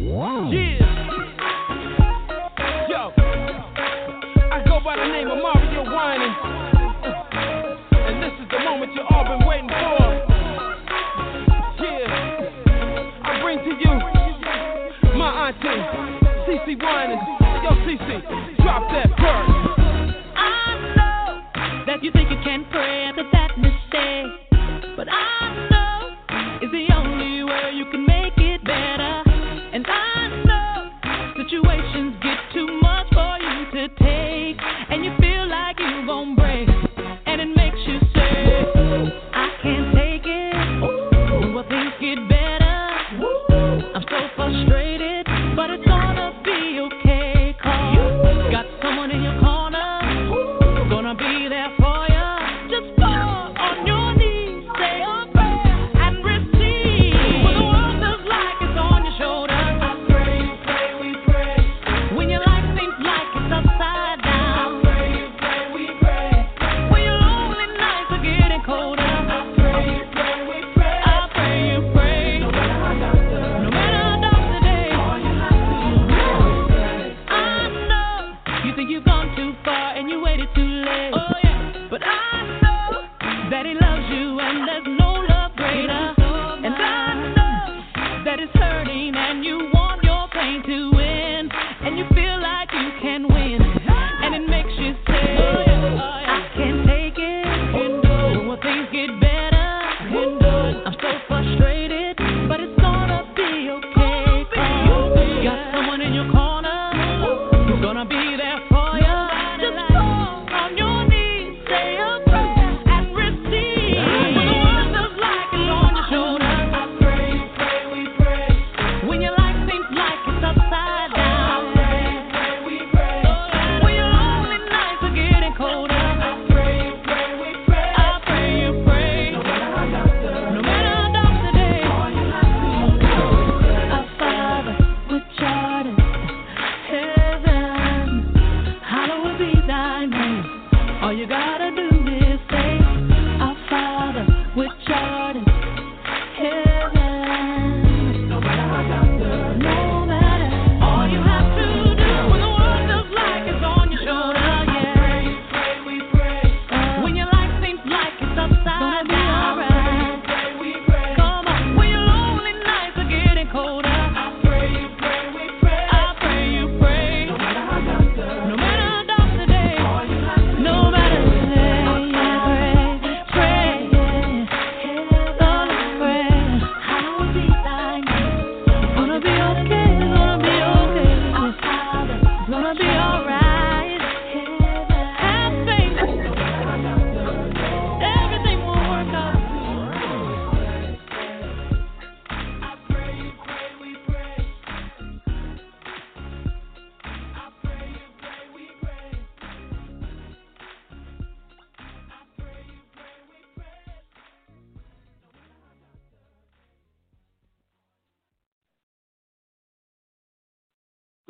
Wow. Yeah. Yo, I go by the name of Mario Whining. And this is the moment you all been waiting for. Yeah. I bring to you my auntie, CC Whining. Yo, CC, drop that verse. I know that you think you can pray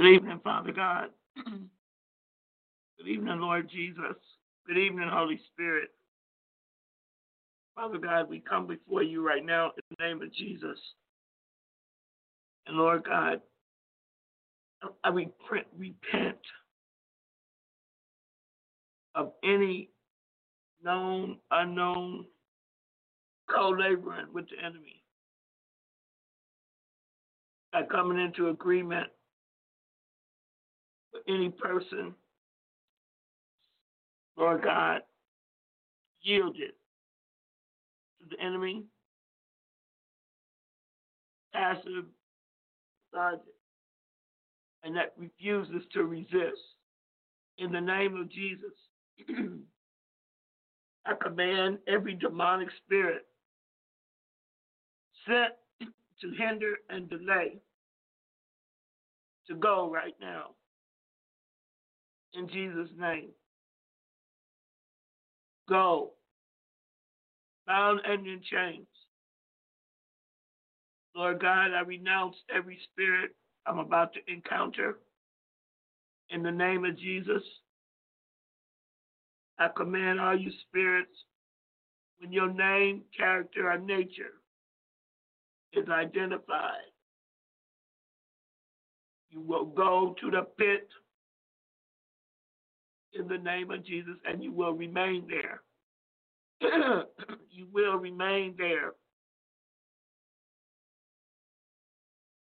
evening, Father God. Good evening, Lord Jesus. Good evening, Holy Spirit. Father God, we come before you right now in the name of Jesus. And Lord God, I repent, repent of any known, unknown co laboring with the enemy. By coming into agreement any person, Lord God, yielded to the enemy, passive, sergeant, and that refuses to resist. In the name of Jesus, I command every demonic spirit sent to hinder and delay to go right now in Jesus' name. Go, bound and in chains. Lord God, I renounce every spirit I'm about to encounter. In the name of Jesus, I command all you spirits, when your name, character, or nature is identified, you will go to the pit in the name of Jesus and you will remain there. you will remain there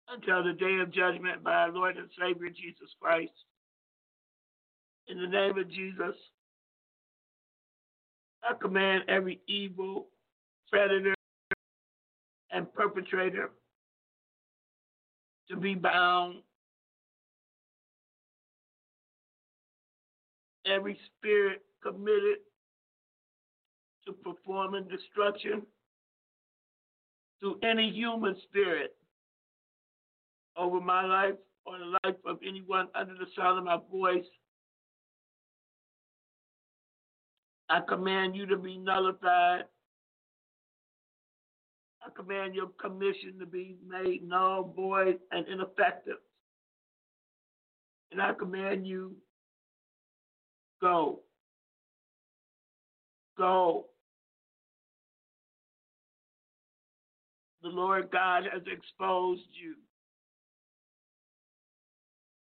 until the day of judgment by our Lord and Savior Jesus Christ. In the name of Jesus, I command every evil predator and perpetrator to be bound. Every spirit committed to performing destruction to any human spirit over my life or the life of anyone under the sound of my voice. I command you to be nullified. I command your commission to be made null, void, and ineffective. And I command you go. Go. The Lord God has exposed you.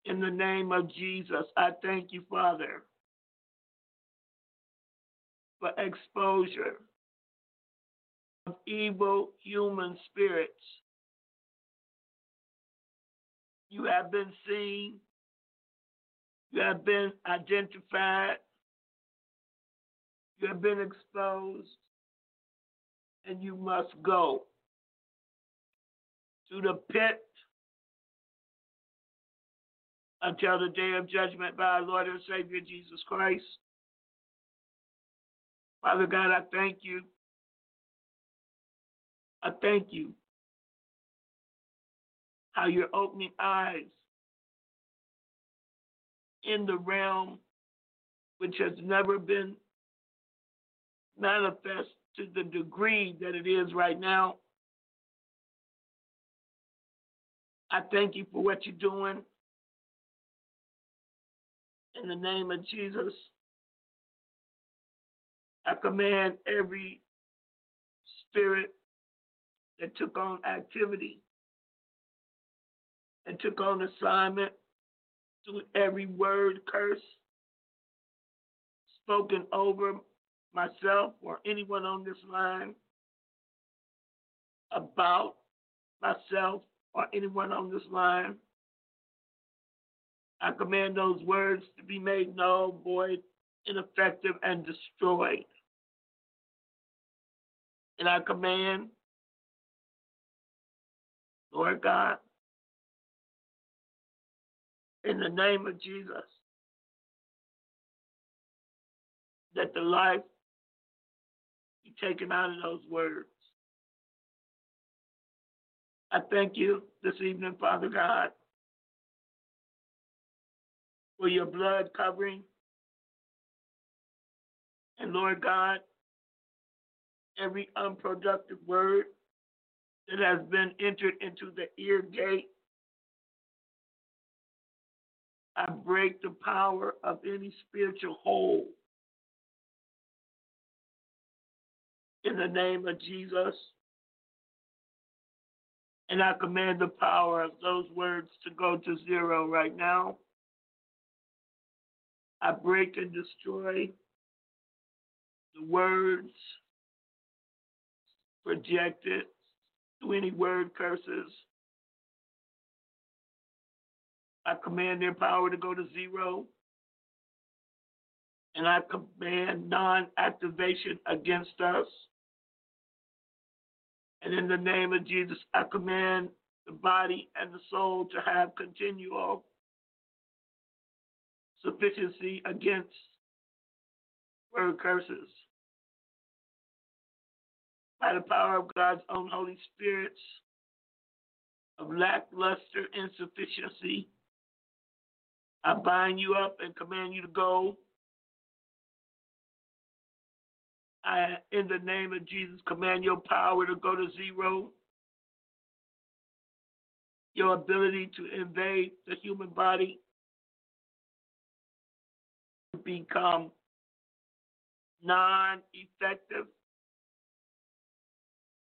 In the name of Jesus, I thank you, Father, for exposure of evil human spirits. You have been seen, you have been identified, you have been exposed, and you must go to the pit until the day of judgment by our Lord and Savior Jesus Christ. Father God, I thank you. I thank you how you're opening eyes in the realm which has never been manifest to the degree that it is right now. I thank you for what you're doing in the name of Jesus. I command every spirit that took on activity and took on assignment to every word curse spoken over myself or anyone on this line about myself or anyone on this line I command those words to be made null, void, ineffective, and destroyed. And I command, Lord God, in the name of Jesus, that the life be taken out of those words. I thank you this evening, Father God for your blood covering. And Lord God, every unproductive word that has been entered into the ear gate, I break the power of any spiritual hold. In the name of Jesus. And I command the power of those words to go to zero right now. I break and destroy the words projected through any word curses. I command their power to go to zero. And I command non activation against us. And in the name of Jesus, I command the body and the soul to have continual sufficiency against word curses. By the power of God's own Holy Spirit, of lackluster insufficiency, I bind you up and command you to go. I, in the name of Jesus, command your power to go to zero. Your ability to invade the human body to become non effective,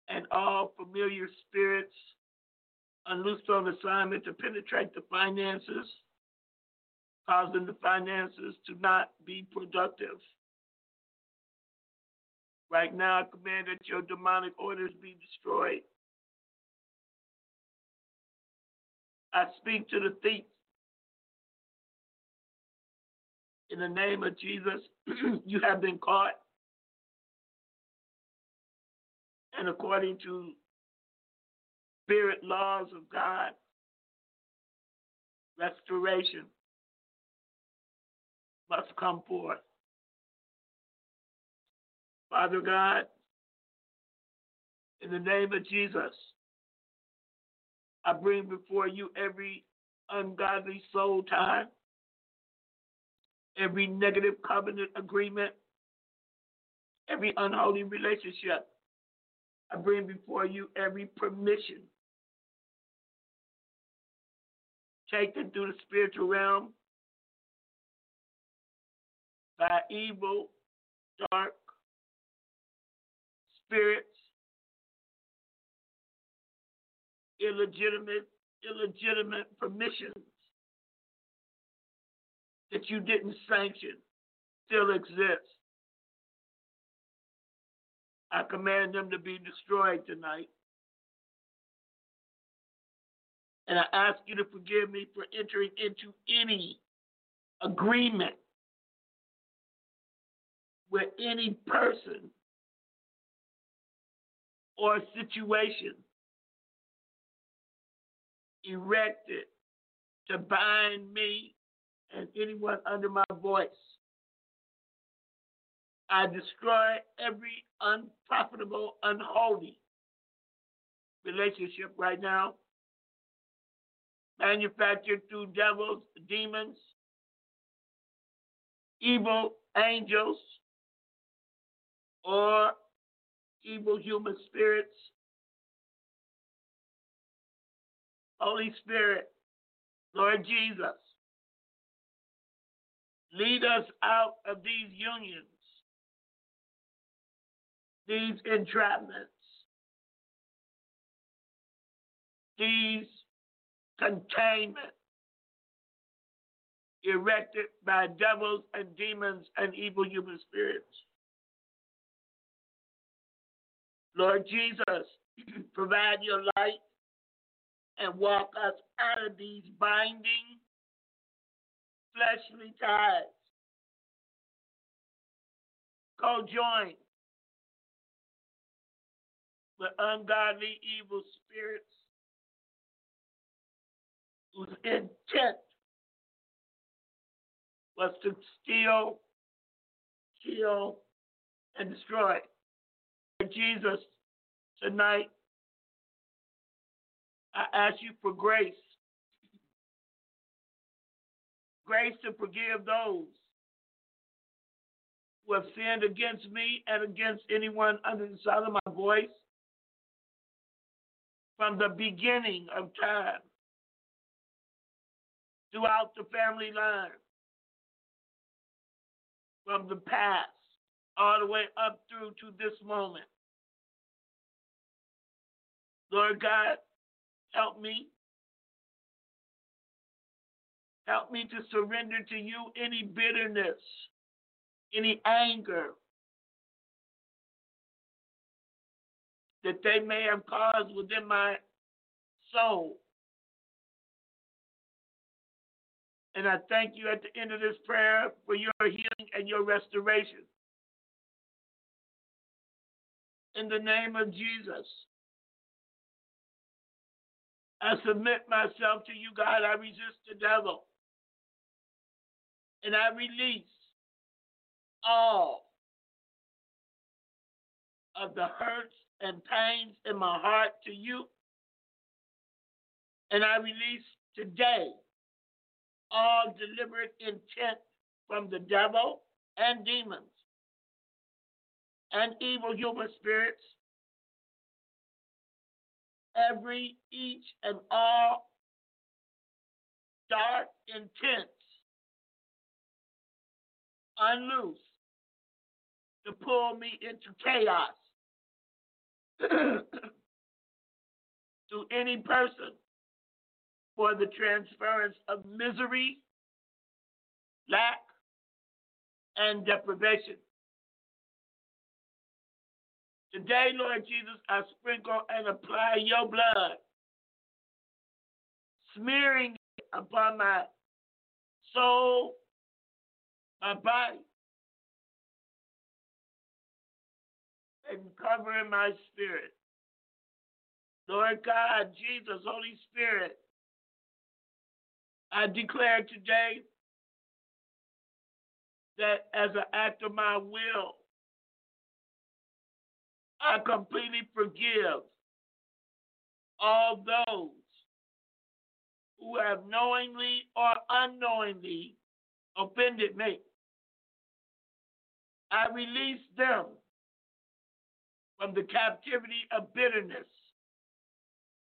and all familiar spirits unloosed on assignment to penetrate the finances, causing the finances to not be productive. Right now, I command that your demonic orders be destroyed. I speak to the thief. In the name of Jesus, you have been caught. And according to spirit laws of God, restoration must come forth. Father God, in the name of Jesus, I bring before you every ungodly soul tie, every negative covenant agreement, every unholy relationship. I bring before you every permission taken through the spiritual realm by evil, dark spirits, illegitimate, illegitimate permissions that you didn't sanction still exist. I command them to be destroyed tonight. And I ask you to forgive me for entering into any agreement with any person or situation erected to bind me and anyone under my voice. I destroy every unprofitable, unholy relationship right now, manufactured through devils, demons, evil angels, or evil human spirits. Holy Spirit, Lord Jesus, lead us out of these unions, these entrapments, these containment erected by devils and demons and evil human spirits. Lord Jesus, provide your light and walk us out of these binding fleshly ties. Co-join with ungodly evil spirits whose intent was to steal, kill, and destroy. Jesus, tonight, I ask you for grace. Grace to forgive those who have sinned against me and against anyone under the sound of my voice from the beginning of time throughout the family line, from the past all the way up through to this moment. Lord God, help me. Help me to surrender to you any bitterness, any anger that they may have caused within my soul. And I thank you at the end of this prayer for your healing and your restoration. In the name of Jesus, I submit myself to you, God. I resist the devil. And I release all of the hurts and pains in my heart to you. And I release today all deliberate intent from the devil and demons and evil human spirits, every, each, and all dark intents unloose to pull me into chaos to any person for the transference of misery, lack, and deprivation. Today, Lord Jesus, I sprinkle and apply your blood, smearing it upon my soul, my body, and covering my spirit. Lord God, Jesus, Holy Spirit, I declare today that as an act of my will, I completely forgive all those who have knowingly or unknowingly offended me. I release them from the captivity of bitterness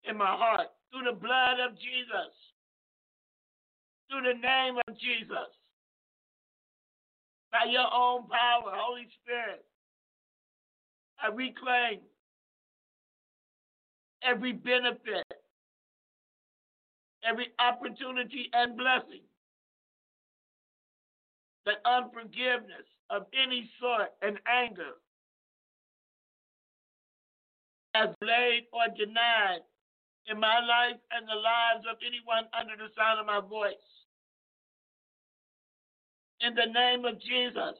in my heart through the blood of Jesus, through the name of Jesus, by your own power, Holy Spirit. I reclaim every benefit, every opportunity and blessing that unforgiveness of any sort and anger has laid or denied in my life and the lives of anyone under the sound of my voice. In the name of Jesus,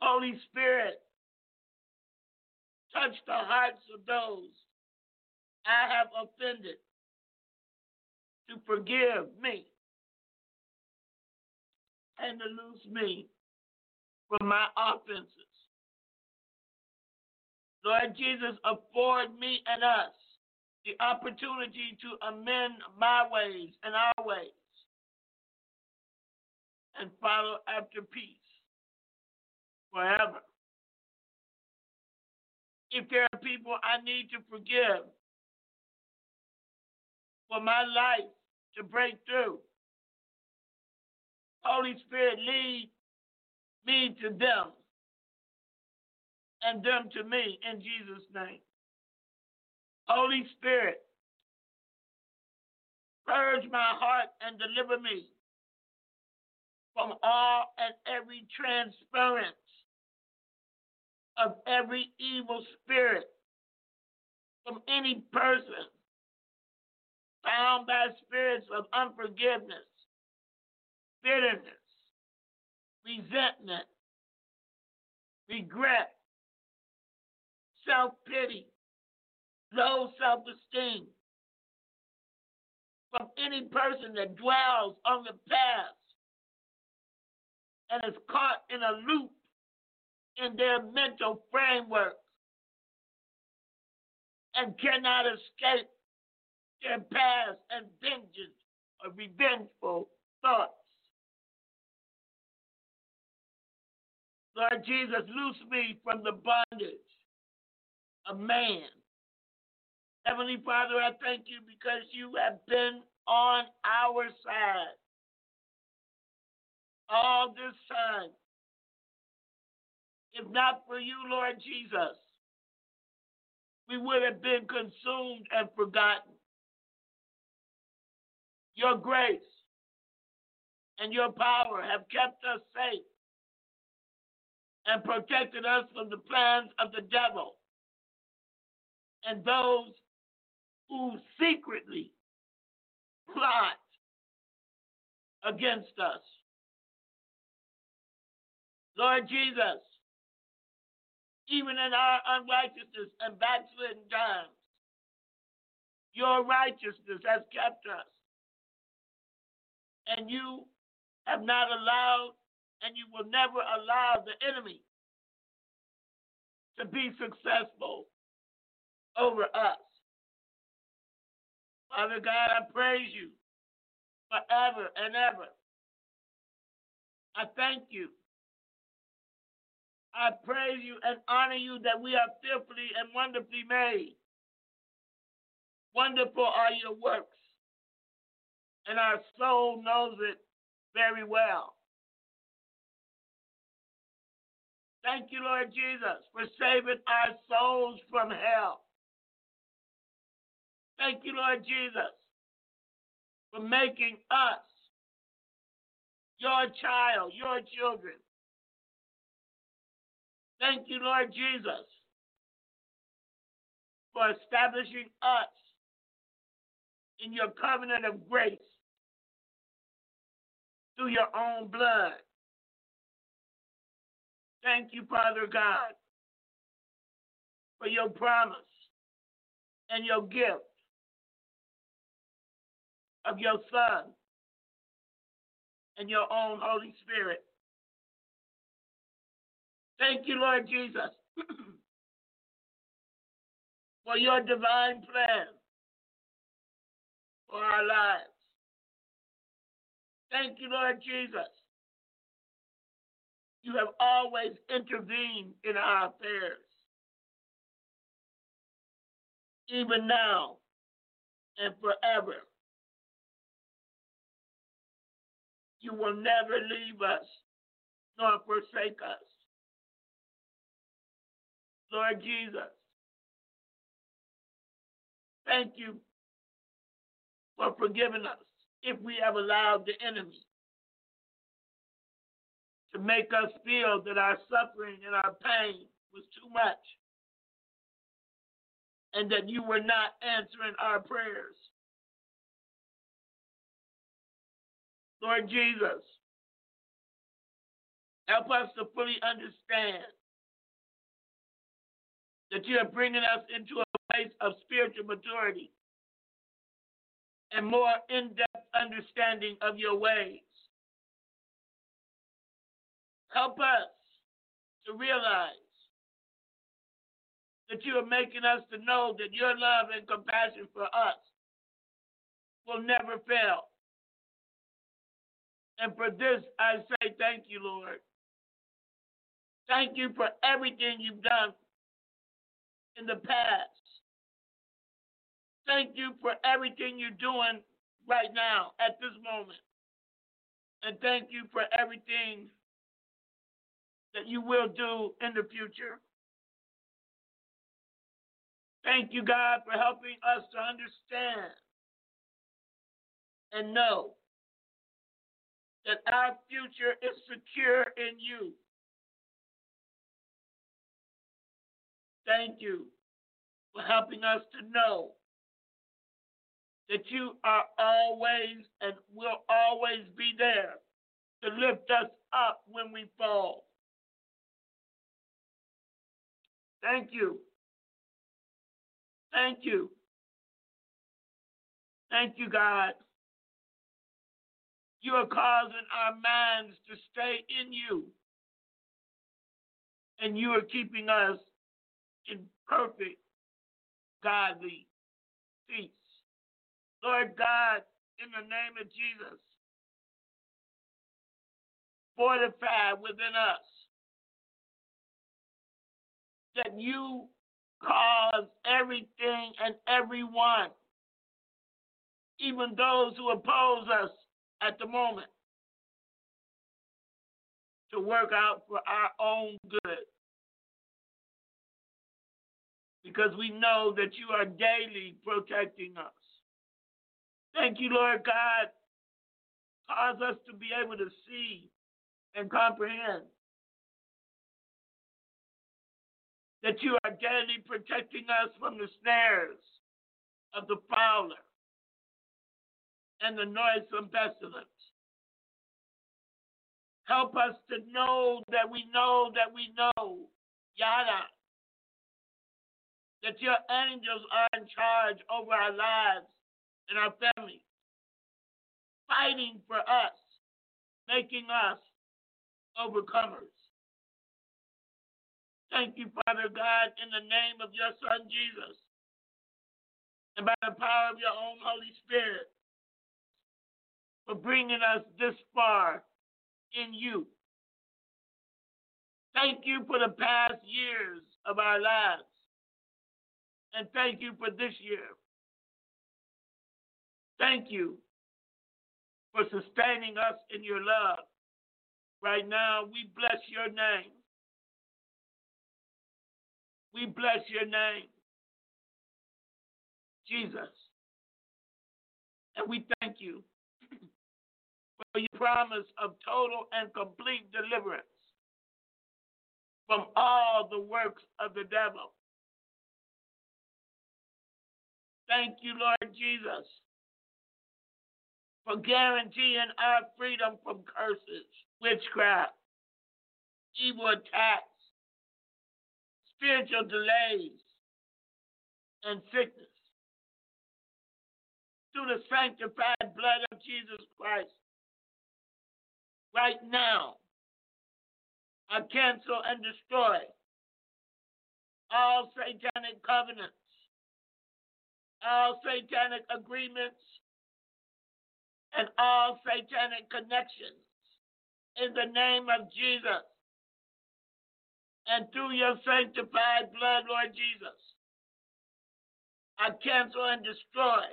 Holy Spirit, touch the hearts of those I have offended to forgive me and to loose me from my offenses. Lord Jesus, afford me and us the opportunity to amend my ways and our ways and follow after peace forever. If there are people I need to forgive for my life to break through, Holy Spirit, lead me to them and them to me in Jesus' name. Holy Spirit, purge my heart and deliver me from all and every transference of every evil spirit from any person bound by spirits of unforgiveness, bitterness, resentment, regret, self pity, low self esteem from any person that dwells on the past and is caught in a loop in their mental framework and cannot escape their past and vengeance or revengeful thoughts. Lord Jesus, loose me from the bondage of man Heavenly Father, I thank you because you have been on our side all this time. If not for you, Lord Jesus, we would have been consumed and forgotten. Your grace and your power have kept us safe and protected us from the plans of the devil and those who secretly plot against us. Lord Jesus, even in our unrighteousness and backslidden times, your righteousness has kept us. And you have not allowed, and you will never allow the enemy to be successful over us. Father God, I praise you forever and ever. I thank you. I praise you and honor you that we are fearfully and wonderfully made. Wonderful are your works, and our soul knows it very well. Thank you, Lord Jesus, for saving our souls from hell. Thank you, Lord Jesus, for making us your child, your children. Thank you, Lord Jesus, for establishing us in your covenant of grace through your own blood. Thank you, Father God, for your promise and your gift of your Son and your own Holy Spirit. Thank you, Lord Jesus, for your divine plan for our lives. Thank you, Lord Jesus. You have always intervened in our affairs. Even now and forever. You will never leave us nor forsake us. Lord Jesus, thank you for forgiving us if we have allowed the enemy to make us feel that our suffering and our pain was too much and that you were not answering our prayers. Lord Jesus, help us to fully understand that you are bringing us into a place of spiritual maturity and more in depth understanding of your ways. Help us to realize that you are making us to know that your love and compassion for us will never fail. And for this, I say thank you, Lord. Thank you for everything you've done in the past. Thank you for everything you're doing right now at this moment. And thank you for everything that you will do in the future. Thank you, God, for helping us to understand and know that our future is secure in you. Thank you for helping us to know that you are always and will always be there to lift us up when we fall. Thank you. Thank you. Thank you, God. You are causing our minds to stay in you. And you are keeping us in perfect, godly peace. Lord God, in the name of Jesus, fortify within us that you cause everything and everyone, even those who oppose us at the moment, to work out for our own good. Because we know that you are daily protecting us. Thank you, Lord God. Cause us to be able to see and comprehend that you are daily protecting us from the snares of the fowler and the noisome pestilence. Help us to know that we know that we know, Yada, that your angels are in charge over our lives and our families, fighting for us, making us overcomers. Thank you, Father God, in the name of your Son Jesus, and by the power of your own Holy Spirit, for bringing us this far in you. Thank you for the past years of our lives, and thank you for this year. Thank you for sustaining us in your love. Right now, we bless your name. We bless your name. Jesus. And we thank you for your promise of total and complete deliverance from all the works of the devil. Thank you, Lord Jesus, for guaranteeing our freedom from curses, witchcraft, evil attacks, spiritual delays, and sickness. Through the sanctified blood of Jesus Christ, right now, I cancel and destroy all satanic covenants, all satanic agreements, and all satanic connections in the name of Jesus and through your sanctified blood, Lord Jesus. I cancel and destroy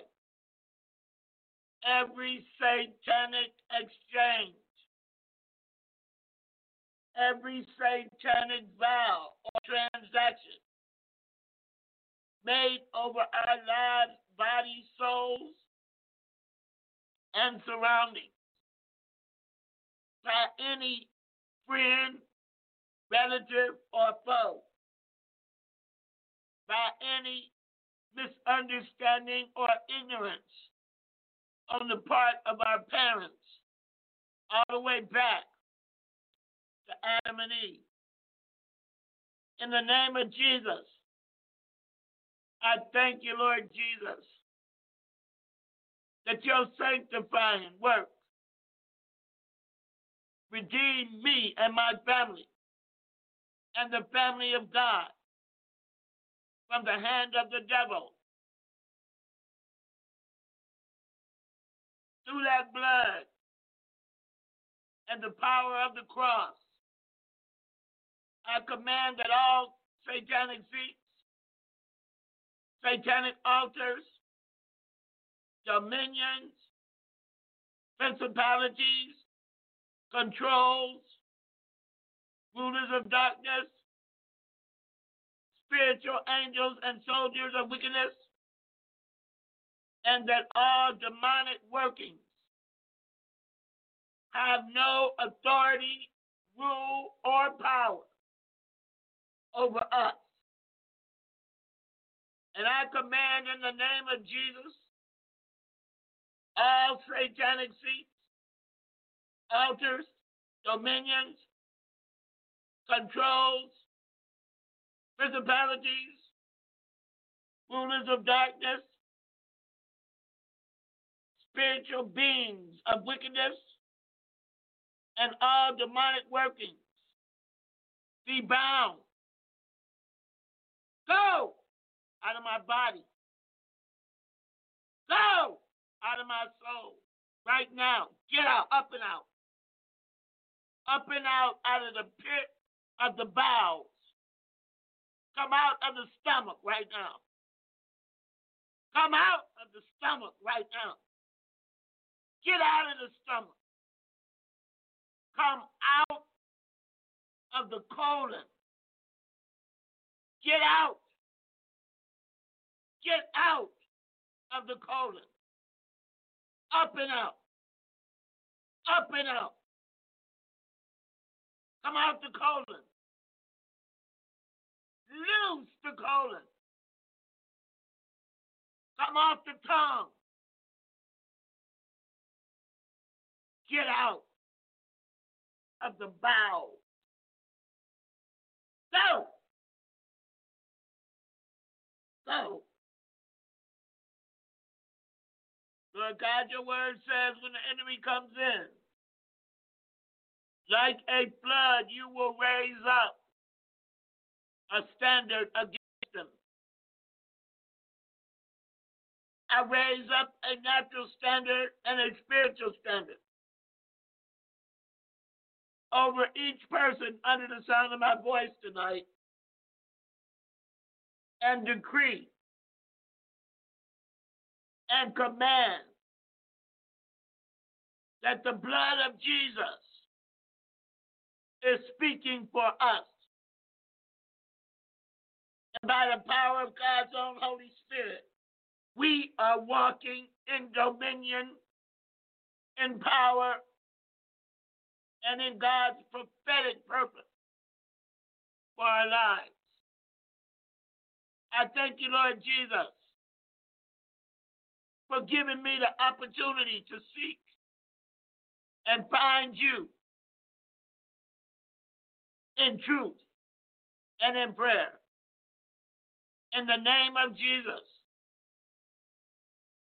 every satanic exchange, every satanic vow or transaction made over our lives, bodies, souls, and surroundings by any friend, relative, or foe, by any misunderstanding or ignorance on the part of our parents, all the way back to Adam and Eve. In the name of Jesus, I thank you, Lord Jesus, that your sanctifying work redeemed me and my family and the family of God from the hand of the devil. Through that blood and the power of the cross, I command that all satanic seats, satanic altars, dominions, principalities, controls, rulers of darkness, spiritual angels and soldiers of wickedness, and that all demonic workings have no authority, rule, or power over us. And I command in the name of Jesus all satanic seats, altars, dominions, controls, principalities, rulers of darkness, spiritual beings of wickedness, and all demonic workings. Be bound. Go out of my body. Go out of my soul. Right now. Get out, up and out. Up and out out of the pit of the bowels Come out of the stomach right now. Come out of the stomach right now. Get out of the stomach. Come out of the colon. Get out. Get out of the colon. Up and out. Up and out. Come out the colon. Loose the colon. Come off the tongue. Get out of the bowel. Go. Go. Lord God, your word says when the enemy comes in, like a flood, you will raise up a standard against them. I raise up a natural standard and a spiritual standard over each person under the sound of my voice tonight and decree and command that the blood of Jesus is speaking for us And by the power of God's own Holy Spirit, We are walking in dominion, in power, and in God's prophetic purpose for our lives. I thank you, Lord Jesus, for giving me the opportunity to seek and find you in truth and in prayer. In the name of Jesus,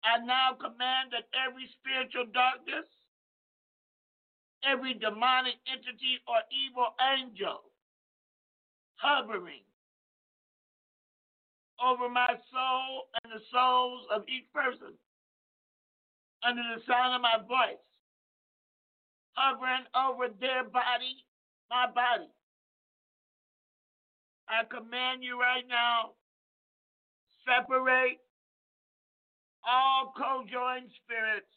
I now command that every spiritual darkness, every demonic entity or evil angel hovering over my soul and the souls of each person under the sound of my voice, hovering over their body, my body. I command you right now, separate all co-joined spirits,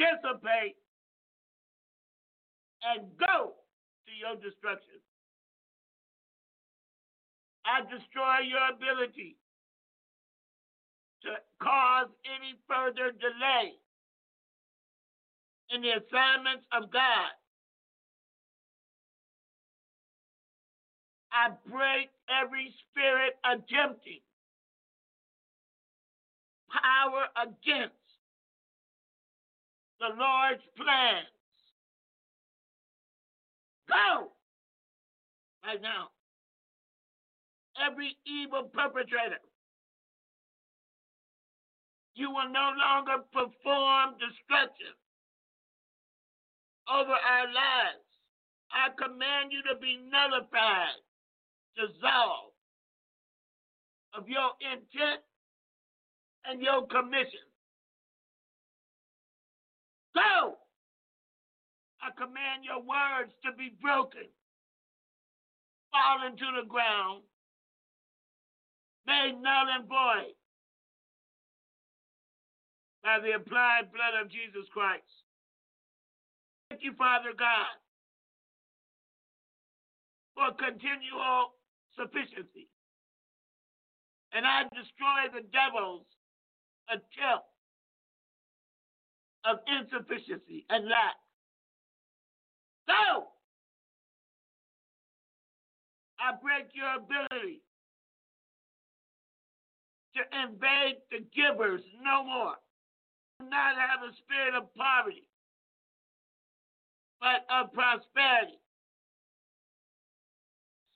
dissipate, and go to your destruction. I destroy your ability to cause any further delay in the assignments of God. I break every spirit attempting power against the Lord's plans. Go right now. Every evil perpetrator, you will no longer perform destruction over our lives. I command you to be nullified, dissolved of your intent and your commission. Go! I command your words to be broken, fall into the ground, made null and void by the applied blood of Jesus Christ. Thank you, Father God, for continual sufficiency. And I destroy the devil's attempt of insufficiency and lack. So, I break your ability to invade the givers no more. Not have a spirit of poverty, but of prosperity.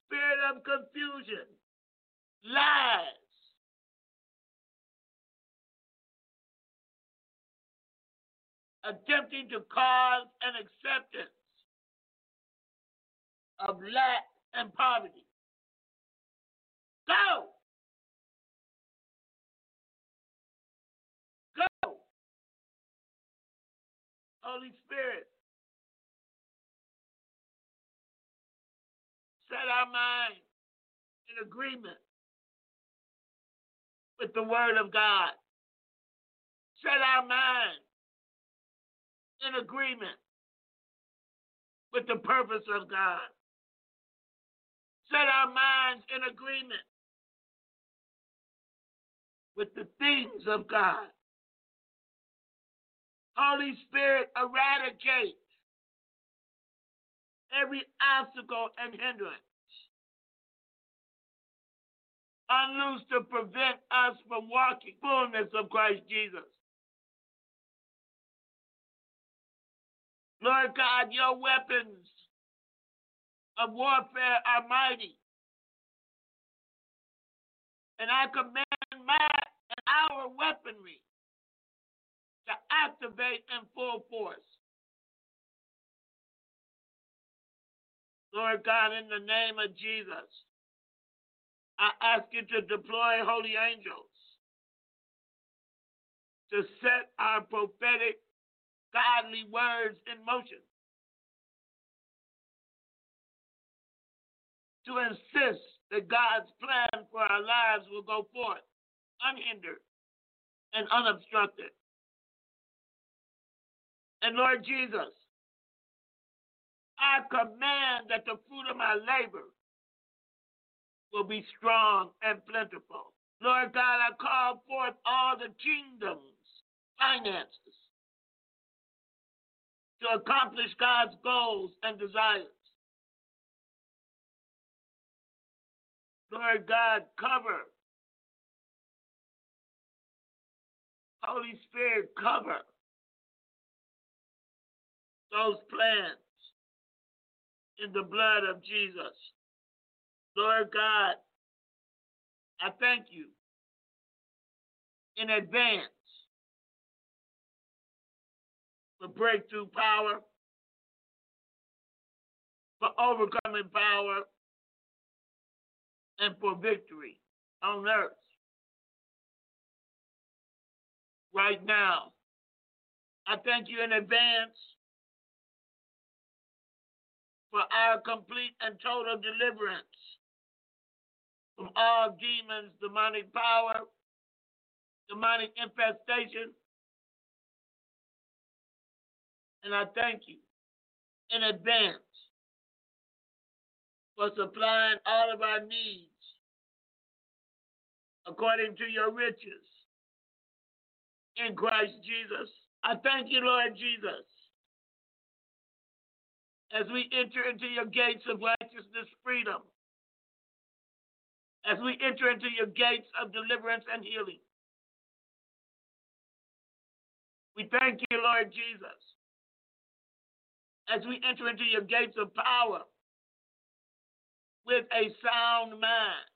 Spirit of confusion, lies, attempting to cause an acceptance of lack and poverty. Go! Holy Spirit, set our mind in agreement with the Word of God. Set our mind in agreement with the purpose of God. Set our minds in agreement with the things of God. Holy Spirit, eradicate every obstacle and hindrance. Unloose to prevent us from walking fullness of Christ Jesus. Lord God, your weapons of warfare are mighty. And I command my and our weaponry to activate in full force. Lord God, in the name of Jesus, I ask you to deploy holy angels to set our prophetic godly words in motion. To insist that God's plan for our lives will go forth unhindered and unobstructed. And Lord Jesus, I command that the fruit of my labor will be strong and plentiful. Lord God, I call forth all the kingdom's finances to accomplish God's goals and desires. Lord God, cover. Holy Spirit, cover those plans in the blood of Jesus. Lord God, I thank you in advance for breakthrough power, for overcoming power, and for victory on earth. Right now, I thank you in advance for our complete and total deliverance from all demons, demonic power, demonic infestation. And I thank you in advance for supplying all of our needs according to your riches in Christ Jesus. I thank you, Lord Jesus, as we enter into your gates of righteousness, freedom, as we enter into your gates of deliverance and healing. We thank you, Lord Jesus, as we enter into your gates of power with a sound mind,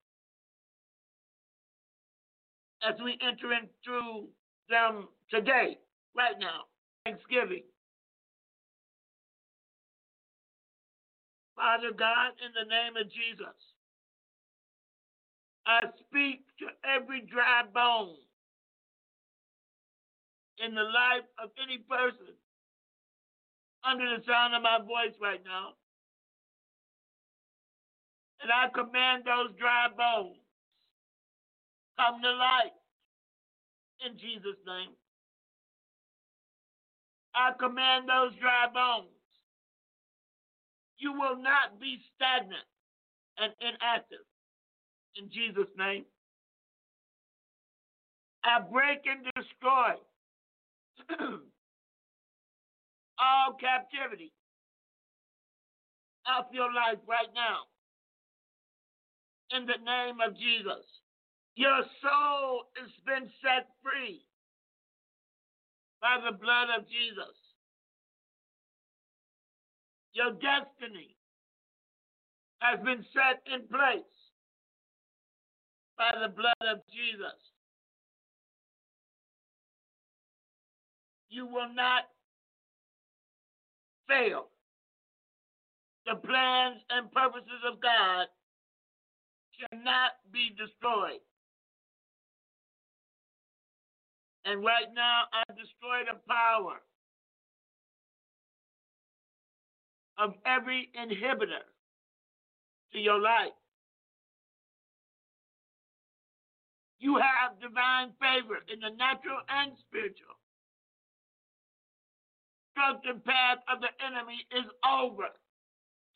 as we enter in through them today, right now, Thanksgiving. Father God, in the name of Jesus, I speak to every dry bone in the life of any person under the sound of my voice right now. And I command those dry bones come to life in Jesus' name. I command those dry bones. You will not be stagnant and inactive in Jesus' name. I break and destroy all captivity of your life right now. In the name of Jesus. Your soul has been set free by the blood of Jesus. Your destiny has been set in place by the blood of Jesus. You will not fail. The plans and purposes of God cannot be destroyed. And right now, I destroy the power of every inhibitor to your life. You have divine favor in the natural and spiritual. Structured path of the enemy is over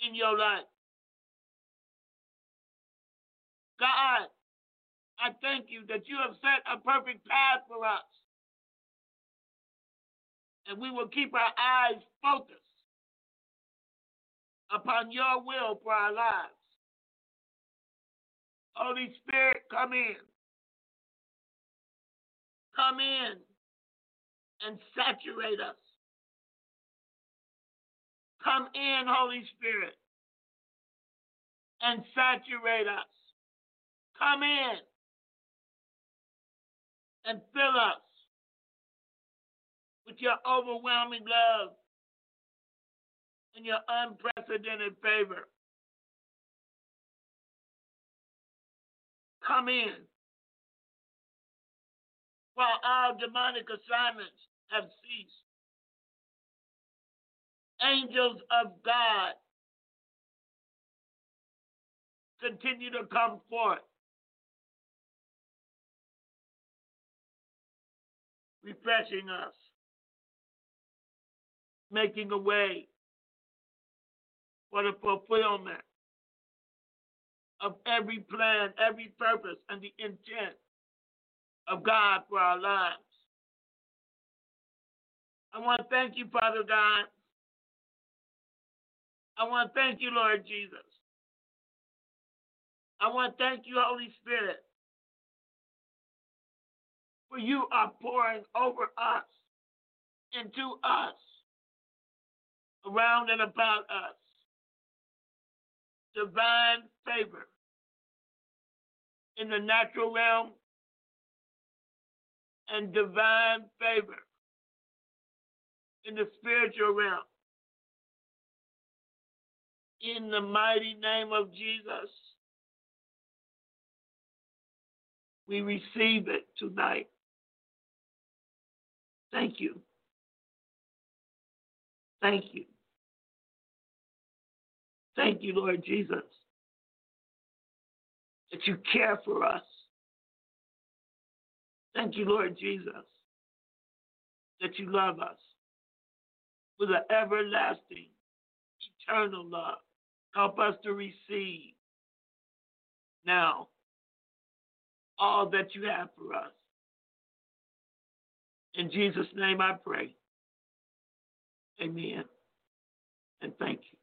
in your life. God, I thank you that you have set a perfect path for us and we will keep our eyes focused upon your will for our lives. Holy Spirit, come in. Come in and saturate us. Come in, Holy Spirit, and saturate us. Come in and fill us with your overwhelming love and your unprecedented favor. Come in. While all demonic assignments have ceased, angels of God continue to come forth. Refreshing us making a way for the fulfillment of every plan, every purpose, and the intent of God for our lives. I want to thank you, Father God. I want to thank you, Lord Jesus. I want to thank you, Holy Spirit, for you are pouring over us, into us, around and about us. Divine favor in the natural realm and divine favor in the spiritual realm. In the mighty name of Jesus, we receive it tonight. Thank you. Thank you. Thank you, Lord Jesus, that you care for us. Thank you, Lord Jesus, that you love us with an everlasting, eternal love. Help us to receive now all that you have for us. In Jesus' name I pray. Amen. And thank you.